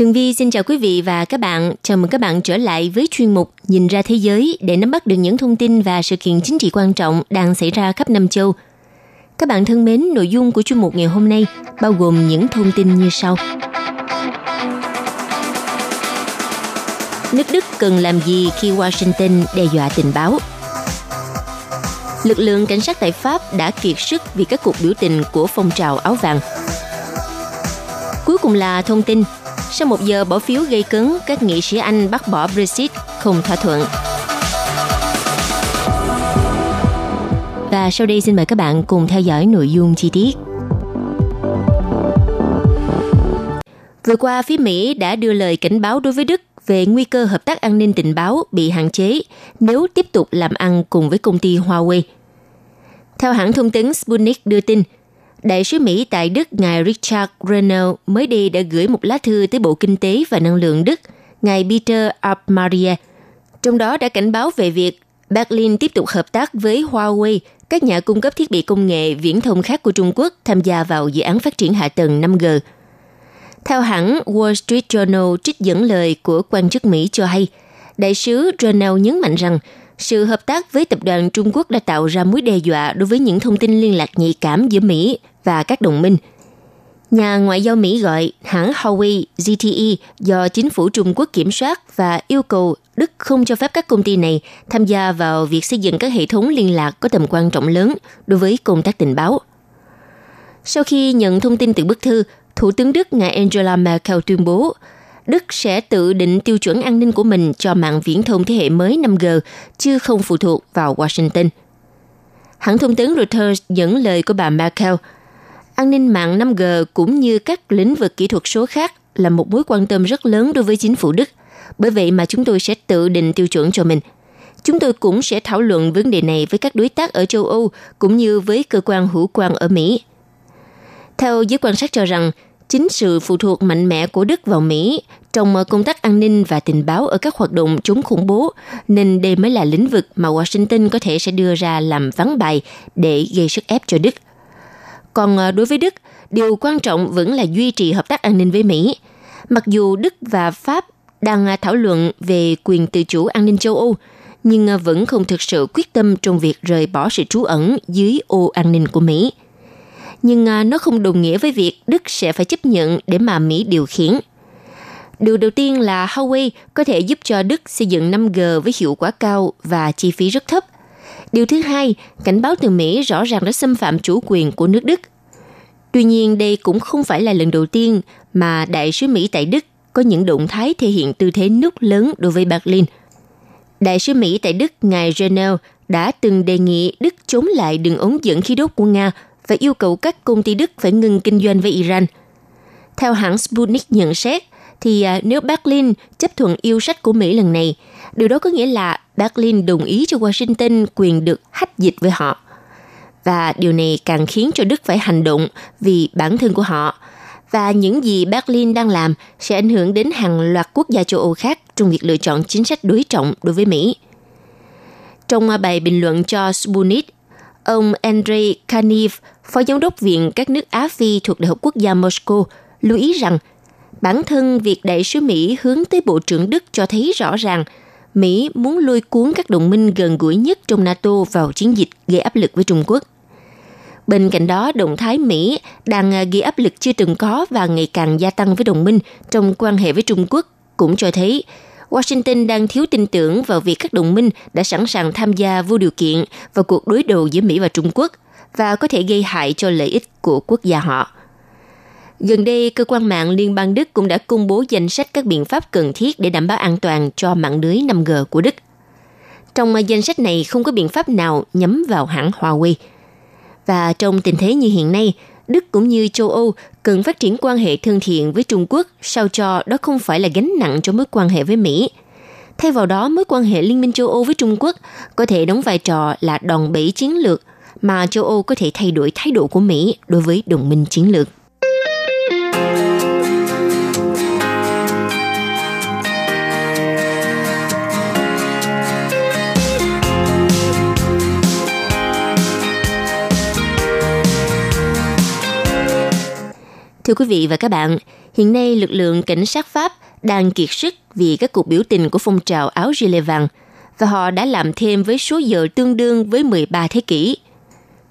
Tường Vi xin chào quý vị và các bạn. Chào mừng các bạn trở lại với chuyên mục Nhìn ra thế giới để nắm bắt được những thông tin và sự kiện chính trị quan trọng đang xảy ra khắp năm châu. Các bạn thân mến, nội dung của chuyên mục ngày hôm nay bao gồm những thông tin như sau. Nước Đức cần làm gì khi Washington đe dọa tình báo? Lực lượng cảnh sát tại Pháp đã kiệt sức vì các cuộc biểu tình của phong trào áo vàng. Cuối cùng là thông tin sau một giờ bỏ phiếu gây cấn, các nghị sĩ Anh bác bỏ Brexit không thỏa thuận. Và sau đây xin mời các bạn cùng theo dõi nội dung chi tiết. Vừa qua, phía Mỹ đã đưa lời cảnh báo đối với Đức về nguy cơ hợp tác an ninh tình báo bị hạn chế nếu tiếp tục làm ăn cùng với công ty Huawei. Theo hãng thông tấn Sputnik đưa tin, Đại sứ Mỹ tại Đức ngài Richard Grenell mới đây đã gửi một lá thư tới Bộ Kinh tế và Năng lượng Đức, ngài Peter Altmaier, trong đó đã cảnh báo về việc Berlin tiếp tục hợp tác với Huawei, các nhà cung cấp thiết bị công nghệ viễn thông khác của Trung Quốc tham gia vào dự án phát triển hạ tầng 5G. Theo hãng Wall Street Journal trích dẫn lời của quan chức Mỹ cho hay, đại sứ Grenell nhấn mạnh rằng sự hợp tác với tập đoàn Trung Quốc đã tạo ra mối đe dọa đối với những thông tin liên lạc nhạy cảm giữa Mỹ và các đồng minh. Nhà ngoại giao Mỹ gọi hãng Huawei ZTE do chính phủ Trung Quốc kiểm soát và yêu cầu Đức không cho phép các công ty này tham gia vào việc xây dựng các hệ thống liên lạc có tầm quan trọng lớn đối với công tác tình báo. Sau khi nhận thông tin từ bức thư, Thủ tướng Đức ngài Angela Merkel tuyên bố Đức sẽ tự định tiêu chuẩn an ninh của mình cho mạng viễn thông thế hệ mới 5G, chứ không phụ thuộc vào Washington. Hãng thông tấn Reuters dẫn lời của bà Merkel – an ninh mạng 5G cũng như các lĩnh vực kỹ thuật số khác là một mối quan tâm rất lớn đối với chính phủ Đức. Bởi vậy mà chúng tôi sẽ tự định tiêu chuẩn cho mình. Chúng tôi cũng sẽ thảo luận vấn đề này với các đối tác ở châu Âu cũng như với cơ quan hữu quan ở Mỹ. Theo giới quan sát cho rằng, chính sự phụ thuộc mạnh mẽ của Đức vào Mỹ trong ờ, công tác an ninh và tình báo ở các hoạt động chống khủng bố, nên đây mới là lĩnh vực mà Washington có thể sẽ đưa ra làm vắng bài để gây sức ép cho Đức – còn ờ, đối với Đức, điều quan trọng vẫn là duy trì hợp tác an ninh với Mỹ. Mặc dù Đức và Pháp đang ờ, thảo luận về quyền tự chủ an ninh châu Âu, nhưng vẫn không thực sự quyết tâm trong việc rời bỏ sự trú ẩn dưới ô an ninh của Mỹ. Nhưng à, nó không đồng nghĩa với việc Đức sẽ phải chấp nhận để mà Mỹ điều khiển. Điều đầu tiên là Huawei có thể giúp cho Đức xây dựng 5G với hiệu quả cao và chi phí rất thấp – Điều thứ hai, cảnh báo từ Mỹ rõ ràng đã xâm phạm chủ quyền của nước Đức. Tuy nhiên, đây cũng không phải là lần đầu tiên mà đại sứ Mỹ tại Đức có những động thái thể hiện tư thế nút lớn đối với Berlin. Đại sứ Mỹ tại Đức, ngài Renel, đã từng đề nghị Đức chống lại đường ống dẫn khí đốt của Nga và yêu cầu các công ty Đức phải ngừng kinh doanh với Iran. Theo hãng Sputnik nhận xét, thì à, nếu Berlin chấp thuận yêu sách của Mỹ lần này, điều đó có nghĩa là Berlin đồng ý cho Washington quyền được hách dịch với họ. Và điều này càng khiến cho Đức phải hành động vì bản thân của họ. Và những gì Berlin đang làm sẽ ảnh hưởng đến hàng loạt quốc gia châu Âu khác trong việc lựa chọn chính sách đối trọng đối với Mỹ. Trong à, bài bình luận cho Sputnik, ông Andrei Kaniv, phó giám đốc Viện các nước Á Phi thuộc Đại học Quốc gia Moscow, lưu ý rằng bản thân việc đại sứ Mỹ hướng tới Bộ trưởng Đức cho thấy rõ ràng – Mỹ muốn lôi cuốn các đồng minh gần gũi nhất trong NATO vào chiến dịch gây áp lực với Trung Quốc. Bên cạnh đó, động thái Mỹ đang à, gây áp lực chưa từng có và ngày càng gia tăng với đồng minh trong quan hệ với Trung Quốc cũng cho thấy Washington đang thiếu tin tưởng vào việc các đồng minh đã sẵn sàng tham gia vô điều kiện vào cuộc đối đầu giữa Mỹ và Trung Quốc và có thể gây hại cho lợi ích của quốc gia họ. Gần đây, cơ quan mạng Liên bang Đức cũng đã công bố danh sách các biện pháp cần thiết để đảm bảo an toàn cho mạng lưới 5G của Đức. Trong danh sách này không có biện pháp nào nhắm vào hãng Huawei. Và trong tình thế như hiện nay, Đức cũng như châu Âu cần phát triển quan hệ thân thiện với Trung Quốc sao cho đó không phải là gánh nặng cho mối quan hệ với Mỹ. Thay vào đó, mối quan hệ Liên minh châu Âu với Trung Quốc có thể đóng vai trò là đòn bẩy chiến lược mà châu Âu có thể thay đổi thái độ của Mỹ đối với đồng minh chiến lược. Thưa quý vị và các bạn, hiện nay lực lượng cảnh sát Pháp đang kiệt sức vì các cuộc biểu tình của phong trào áo gilet vàng và họ đã làm thêm với số giờ tương đương với 13 thế kỷ.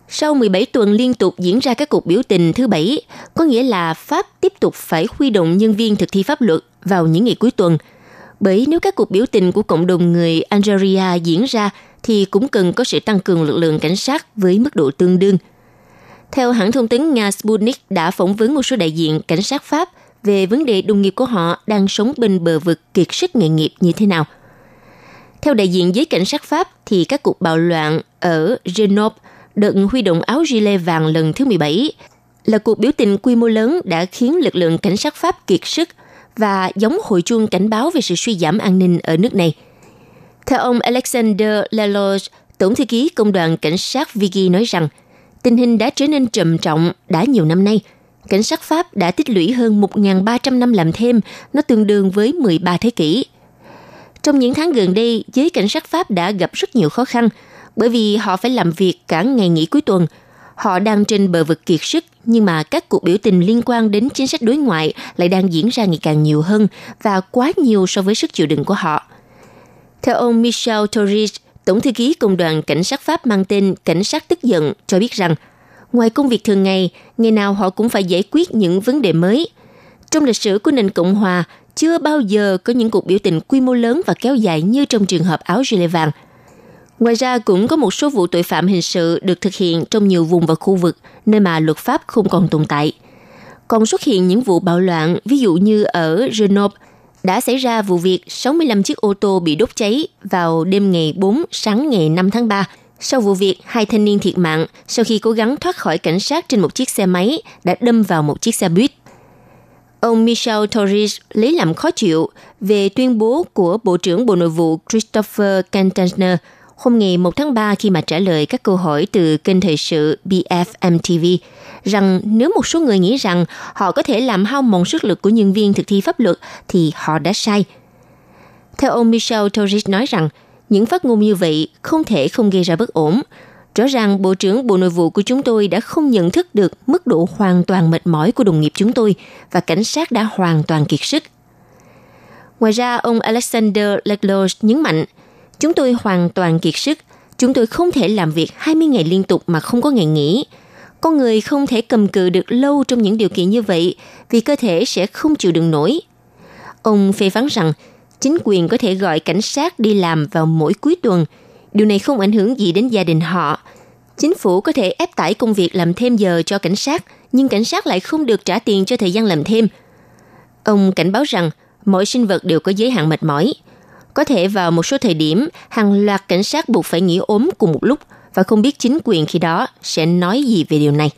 Sau 17 tuần liên tục diễn ra các cuộc biểu tình thứ bảy, có nghĩa là Pháp tiếp tục phải huy động nhân viên thực thi pháp luật vào những ngày cuối tuần. Bởi nếu các cuộc biểu tình của cộng đồng người Algeria diễn ra thì cũng cần có sự tăng cường lực lượng cảnh sát với mức độ tương đương – theo hãng thông tấn Nga Sputnik đã phỏng vấn một số đại diện cảnh sát Pháp về vấn đề đồng nghiệp của họ đang sống bên bờ vực kiệt sức nghề nghiệp như thế nào. Theo đại diện giới cảnh sát Pháp thì các cuộc bạo loạn ở Grenoble đợt huy động áo gilet vàng lần thứ 17 là cuộc biểu tình quy mô lớn đã khiến lực lượng cảnh sát Pháp kiệt sức và giống hồi chuông cảnh báo về sự suy giảm an ninh ở nước này. Theo ông Alexander Leloge, tổng thư ký công đoàn cảnh sát Vigi nói rằng – tình hình đã trở nên trầm trọng đã nhiều năm nay. Cảnh sát Pháp đã tích lũy hơn 1.300 năm làm thêm, nó tương đương với 13 thế kỷ. Trong những tháng gần đây, giới cảnh sát Pháp đã gặp rất nhiều khó khăn, bởi vì họ phải làm việc cả ngày nghỉ cuối tuần. Họ đang trên bờ vực kiệt sức, nhưng mà các cuộc biểu tình liên quan đến chính sách đối ngoại lại đang diễn ra ngày càng nhiều hơn và quá nhiều so với sức chịu đựng của họ. Theo ông Michel Torres, Tổng thư ký Công đoàn Cảnh sát Pháp mang tên Cảnh sát tức giận cho biết rằng, ngoài công việc thường ngày, ngày nào họ cũng phải giải quyết những vấn đề mới. Trong lịch sử của nền Cộng hòa, chưa bao giờ có những cuộc biểu tình quy mô lớn và kéo dài như trong trường hợp áo gilet vàng. Ngoài ra cũng có một số vụ tội phạm hình sự được thực hiện trong nhiều vùng và khu vực nơi mà luật pháp không còn tồn tại. Còn xuất hiện những vụ bạo loạn, ví dụ như ở Grenoble, đã xảy ra vụ việc 65 chiếc ô tô bị đốt cháy vào đêm ngày 4 sáng ngày 5 tháng 3. Sau vụ việc, hai thanh niên thiệt mạng sau khi cố gắng thoát khỏi cảnh sát trên một chiếc xe máy đã đâm vào một chiếc xe buýt. Ông Michel Torres lấy làm khó chịu về tuyên bố của Bộ trưởng Bộ Nội vụ Christopher Cantner hôm ngày 1 tháng 3 khi mà trả lời các câu hỏi từ kênh thời sự BFM TV rằng nếu một số người nghĩ rằng họ có thể làm hao mòn sức lực của nhân viên thực thi pháp luật thì họ đã sai. Theo ông Michel Torres nói rằng, những phát ngôn như vậy không thể không gây ra bất ổn. Rõ ràng Bộ trưởng Bộ Nội vụ của chúng tôi đã không nhận thức được mức độ hoàn toàn mệt mỏi của đồng nghiệp chúng tôi và cảnh sát đã hoàn toàn kiệt sức. Ngoài ra, ông Alexander Leclos nhấn mạnh, chúng tôi hoàn toàn kiệt sức, chúng tôi không thể làm việc 20 ngày liên tục mà không có ngày nghỉ – con người không thể cầm cự được lâu trong những điều kiện như vậy vì cơ thể sẽ không chịu đựng nổi. Ông phê phán rằng chính quyền có thể gọi cảnh sát đi làm vào mỗi cuối tuần. Điều này không ảnh hưởng gì đến gia đình họ. Chính phủ có thể ép tải công việc làm thêm giờ cho cảnh sát, nhưng cảnh sát lại không được trả tiền cho thời gian làm thêm. Ông cảnh báo rằng mỗi sinh vật đều có giới hạn mệt mỏi. Có thể vào một số thời điểm, hàng loạt cảnh sát buộc phải nghỉ ốm cùng một lúc – và không biết chính quyền khi đó sẽ nói gì về điều này.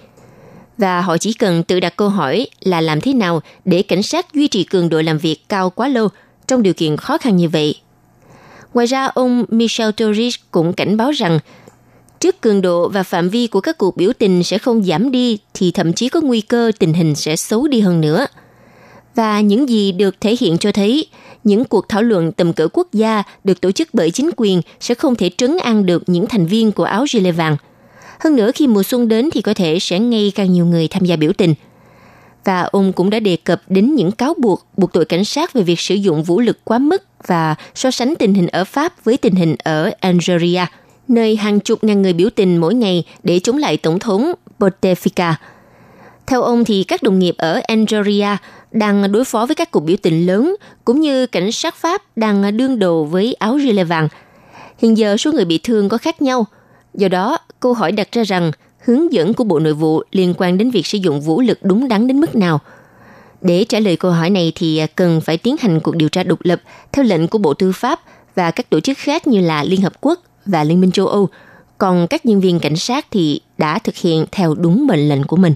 Và họ chỉ cần tự đặt câu hỏi là làm thế nào để cảnh sát duy trì cường độ làm việc cao quá lâu trong điều kiện khó khăn như vậy. Ngoài ra, ông Michel Torres cũng cảnh báo rằng trước cường độ và phạm vi của các cuộc biểu tình sẽ không giảm đi thì thậm chí có nguy cơ tình hình sẽ xấu đi hơn nữa. Và những gì được thể hiện cho thấy những cuộc thảo luận tầm cỡ quốc gia được tổ chức bởi chính quyền sẽ không thể trấn an được những thành viên của áo gilet vàng. Hơn nữa khi mùa xuân đến thì có thể sẽ ngày càng nhiều người tham gia biểu tình. Và ông cũng đã đề cập đến những cáo buộc buộc tội cảnh sát về việc sử dụng vũ lực quá mức và so sánh tình hình ở Pháp với tình hình ở Algeria, nơi hàng chục ngàn người biểu tình mỗi ngày để chống lại Tổng thống Bouteflika. Theo ông thì các đồng nghiệp ở Algeria đang đối phó với các cuộc biểu tình lớn, cũng như cảnh sát Pháp đang đương đầu với áo gilet vàng. Hiện giờ số người bị thương có khác nhau. Do đó, câu hỏi đặt ra rằng hướng dẫn của Bộ Nội vụ liên quan đến việc sử dụng vũ lực đúng đắn đến mức nào? Để trả lời câu hỏi này thì cần phải tiến hành cuộc điều tra độc lập theo lệnh của Bộ Tư pháp và các tổ chức khác như là Liên Hợp Quốc và Liên minh châu Âu. Còn các nhân viên cảnh sát thì đã thực hiện theo đúng mệnh lệnh của mình.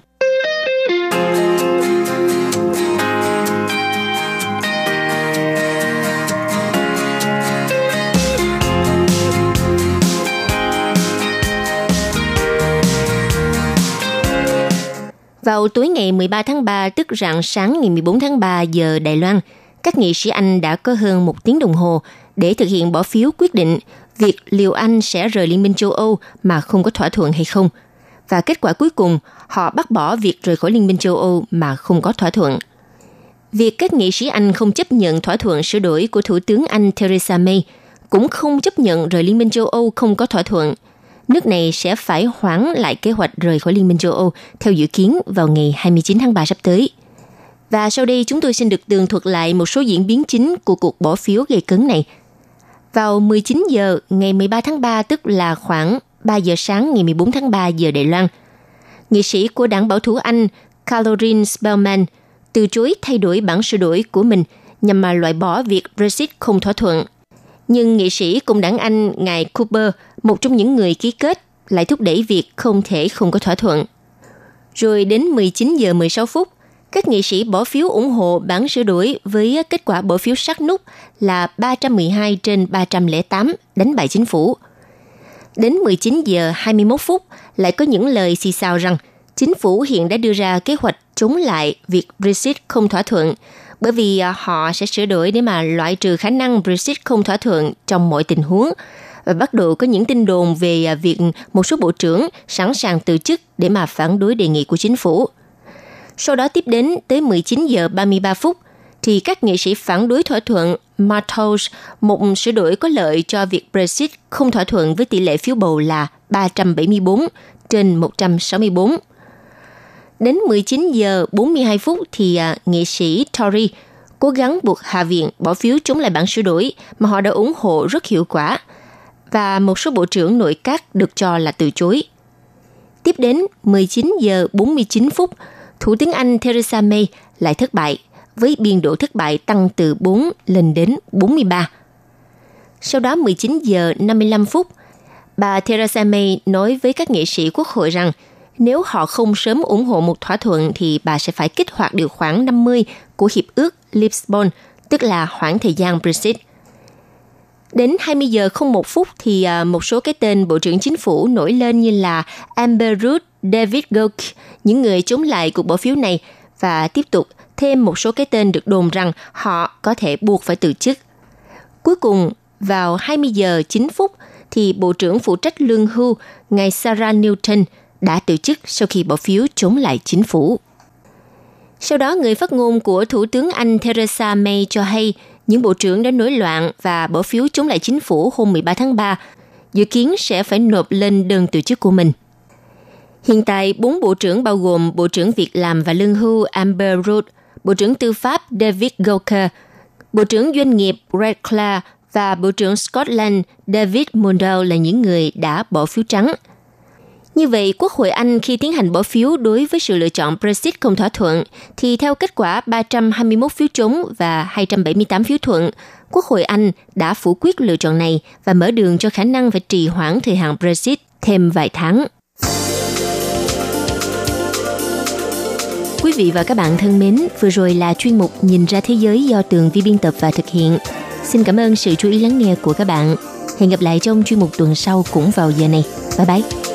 Vào tối ngày 13 tháng 3, tức rạng sáng ngày 14 tháng 3 giờ Đài Loan, các nghị sĩ Anh đã có hơn một tiếng đồng hồ để thực hiện bỏ phiếu quyết định việc liệu Anh sẽ rời Liên minh châu Âu mà không có thỏa thuận hay không. Và kết quả cuối cùng, họ bác bỏ việc rời khỏi Liên minh châu Âu mà không có thỏa thuận. Việc các nghị sĩ Anh không chấp nhận thỏa thuận sửa đổi của Thủ tướng Anh Theresa May cũng không chấp nhận rời Liên minh châu Âu không có thỏa thuận. Nước này sẽ phải hoãn lại kế hoạch rời khỏi Liên minh châu Âu theo dự kiến vào ngày 29 tháng 3 sắp tới. Và sau đây chúng tôi xin được tường thuật lại một số diễn biến chính của cuộc bỏ phiếu gây cấn này. Vào 19 giờ ngày 13 tháng 3 tức là khoảng 3 giờ sáng ngày 14 tháng 3 giờ Đài Loan, nghị sĩ của đảng bảo thủ Anh Caroline Spellman từ chối thay đổi bản sửa đổi của mình nhằm mà loại bỏ việc Brexit không thỏa thuận. Nhưng nghị sĩ cùng đảng Anh ngài Cooper, một trong những người ký kết, lại thúc đẩy việc không thể không có thỏa thuận. Rồi đến 19 giờ 16 phút, các nghị sĩ bỏ phiếu ủng hộ bản sửa đổi với kết quả bỏ phiếu sát nút là 312 trên 308 đánh bại chính phủ. Đến 19 giờ 21 phút, lại có những lời xì xào rằng chính phủ hiện đã đưa ra kế hoạch chống lại việc Brexit không thỏa thuận bởi vì à, họ sẽ sửa đổi để mà loại trừ khả năng Brexit không thỏa thuận trong mọi tình huống và bắt đầu có những tin đồn về à, việc một số bộ trưởng sẵn sàng từ chức để mà phản đối đề nghị của chính phủ. Sau đó tiếp đến tới 19 giờ 33 phút thì các nghị sĩ phản đối thỏa thuận Matos, một sửa đổi có lợi cho việc Brexit không thỏa thuận với tỷ lệ phiếu bầu là 374 trên 164. Đến 19 giờ 42 phút thì à, nghị sĩ Tory cố gắng buộc Hạ viện bỏ phiếu chống lại bản sửa đổi mà họ đã ủng hộ rất hiệu quả và một số bộ trưởng nội các được cho là từ chối. Tiếp đến 19 giờ 49 phút, Thủ tướng Anh Theresa May lại thất bại với biên độ thất bại tăng từ 4 lên đến 43. Sau đó 19 giờ 55 phút, bà Theresa May nói với các nghị sĩ quốc hội rằng nếu họ không sớm ủng hộ một thỏa thuận thì bà sẽ phải kích hoạt điều khoản 50 của Hiệp ước Lisbon, tức là khoảng thời gian Brexit. Đến 20 giờ không một phút thì à, một số cái tên Bộ trưởng Chính phủ nổi lên như là Amber Rudd, David Gauke, những người chống lại cuộc bỏ phiếu này và tiếp tục thêm một số cái tên được đồn rằng họ có thể buộc phải từ chức. Cuối cùng, vào 20 giờ 9 phút thì Bộ trưởng phụ trách lương hưu, ngài Sarah Newton, đã từ chức sau khi bỏ phiếu chống lại chính phủ. Sau đó, người phát ngôn của Thủ tướng Anh Theresa May cho hay những bộ trưởng đã nổi loạn và bỏ phiếu chống lại chính phủ hôm 13 tháng 3, dự kiến sẽ phải nộp lên đơn từ chức của mình. Hiện tại, bốn bộ trưởng bao gồm Bộ trưởng Việc làm và Lương hưu Amber Rudd, Bộ trưởng Tư pháp David Gauker, Bộ trưởng Doanh nghiệp Red Clare và Bộ trưởng Scotland David Mundell là những người đã bỏ phiếu trắng – như vậy, Quốc hội Anh khi tiến hành bỏ phiếu đối với sự lựa chọn Brexit không thỏa thuận, thì theo kết quả 321 phiếu chống và 278 phiếu thuận, Quốc hội Anh đã phủ quyết lựa chọn này và mở đường cho khả năng phải trì hoãn thời hạn Brexit thêm vài tháng. Quý vị và các bạn thân mến, vừa rồi là chuyên mục Nhìn ra thế giới do tường vi biên tập và thực hiện. Xin cảm ơn sự chú ý lắng nghe của các bạn. Hẹn gặp lại trong chuyên mục tuần sau cũng vào giờ này. Bye bye!